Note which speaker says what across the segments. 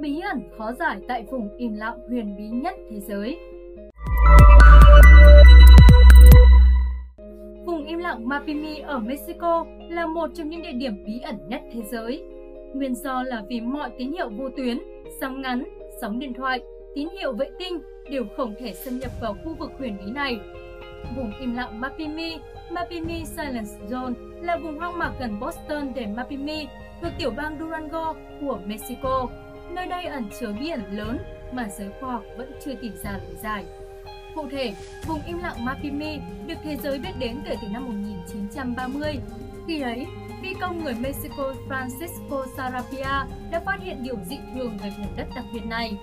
Speaker 1: Bí ẩn khó giải tại vùng im lặng huyền bí nhất thế giới. Vùng im lặng Mapimi ở Mexico là một trong những địa điểm bí ẩn nhất thế giới. Nguyên do là vì mọi tín hiệu vô tuyến, sóng ngắn, sóng điện thoại, tín hiệu vệ tinh đều không thể xâm nhập vào khu vực huyền bí này. Vùng im lặng Mapimi, Mapimi Silence Zone là vùng hoang mạc gần Boston để Mapimi, thuộc tiểu bang Durango của Mexico. Nơi đây ẩn chứa bí ẩn lớn mà giới khoa học vẫn chưa tìm ra lời giải. Cụ thể, vùng im lặng Mapimi được thế giới biết đến kể từ năm 1930. Khi ấy, phi công người Mexico Francisco Sarapia đã phát hiện điều dị thường về vùng đất đặc biệt này.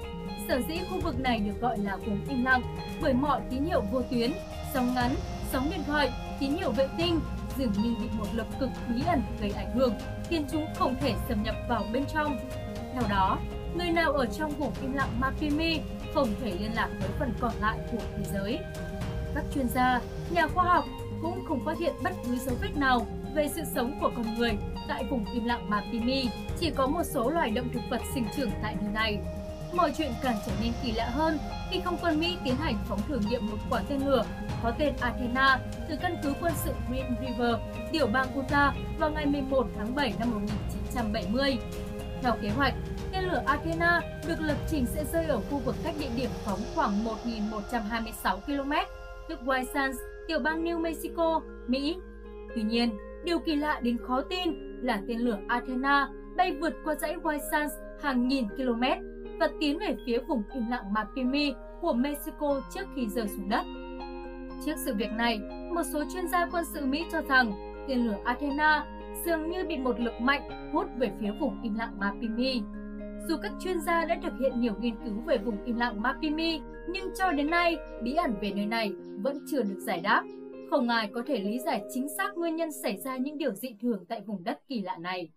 Speaker 1: Sở dĩ khu vực này được gọi là vùng im lặng bởi mọi tín hiệu vô tuyến, sóng ngắn, sóng điện thoại, tín hiệu vệ tinh dường như bị một lực cực bí ẩn gây ảnh hưởng, khiến chúng không thể xâm nhập vào bên trong. Theo đó, người nào ở trong vùng im lặng Mapimi không thể liên lạc với phần còn lại của thế giới. Các chuyên gia, nhà khoa học cũng không phát hiện bất cứ dấu vết nào về sự sống của con người tại vùng im lặng Mapimi. Chỉ có một số loài động thực vật sinh trưởng tại nơi này. Mọi chuyện càng trở nên kỳ lạ hơn khi không quân Mỹ tiến hành phóng thử nghiệm một quả tên lửa có tên Athena từ căn cứ quân sự Green River, tiểu bang Utah vào ngày 11 tháng 7 năm 1970. Theo kế hoạch, tên lửa Athena được lập trình sẽ rơi ở khu vực cách địa điểm phóng khoảng 1.126 km, tức White Sands, tiểu bang New Mexico, Mỹ. Tuy nhiên, điều kỳ lạ đến khó tin là tên lửa Athena bay vượt qua dãy White Sands hàng nghìn km và tiến về phía vùng im lặng Mapimi của Mexico trước khi rơi xuống đất. Trước sự việc này, một số chuyên gia quân sự Mỹ cho rằng tên lửa Athena dường như bị một lực mạnh hút về phía vùng im lặng Mapimi. Dù các chuyên gia đã thực hiện nhiều nghiên cứu về vùng im lặng Mapimi, nhưng cho đến nay, bí ẩn về nơi này vẫn chưa được giải đáp. Không ai có thể lý giải chính xác nguyên nhân xảy ra những điều dị thường tại vùng đất kỳ lạ này.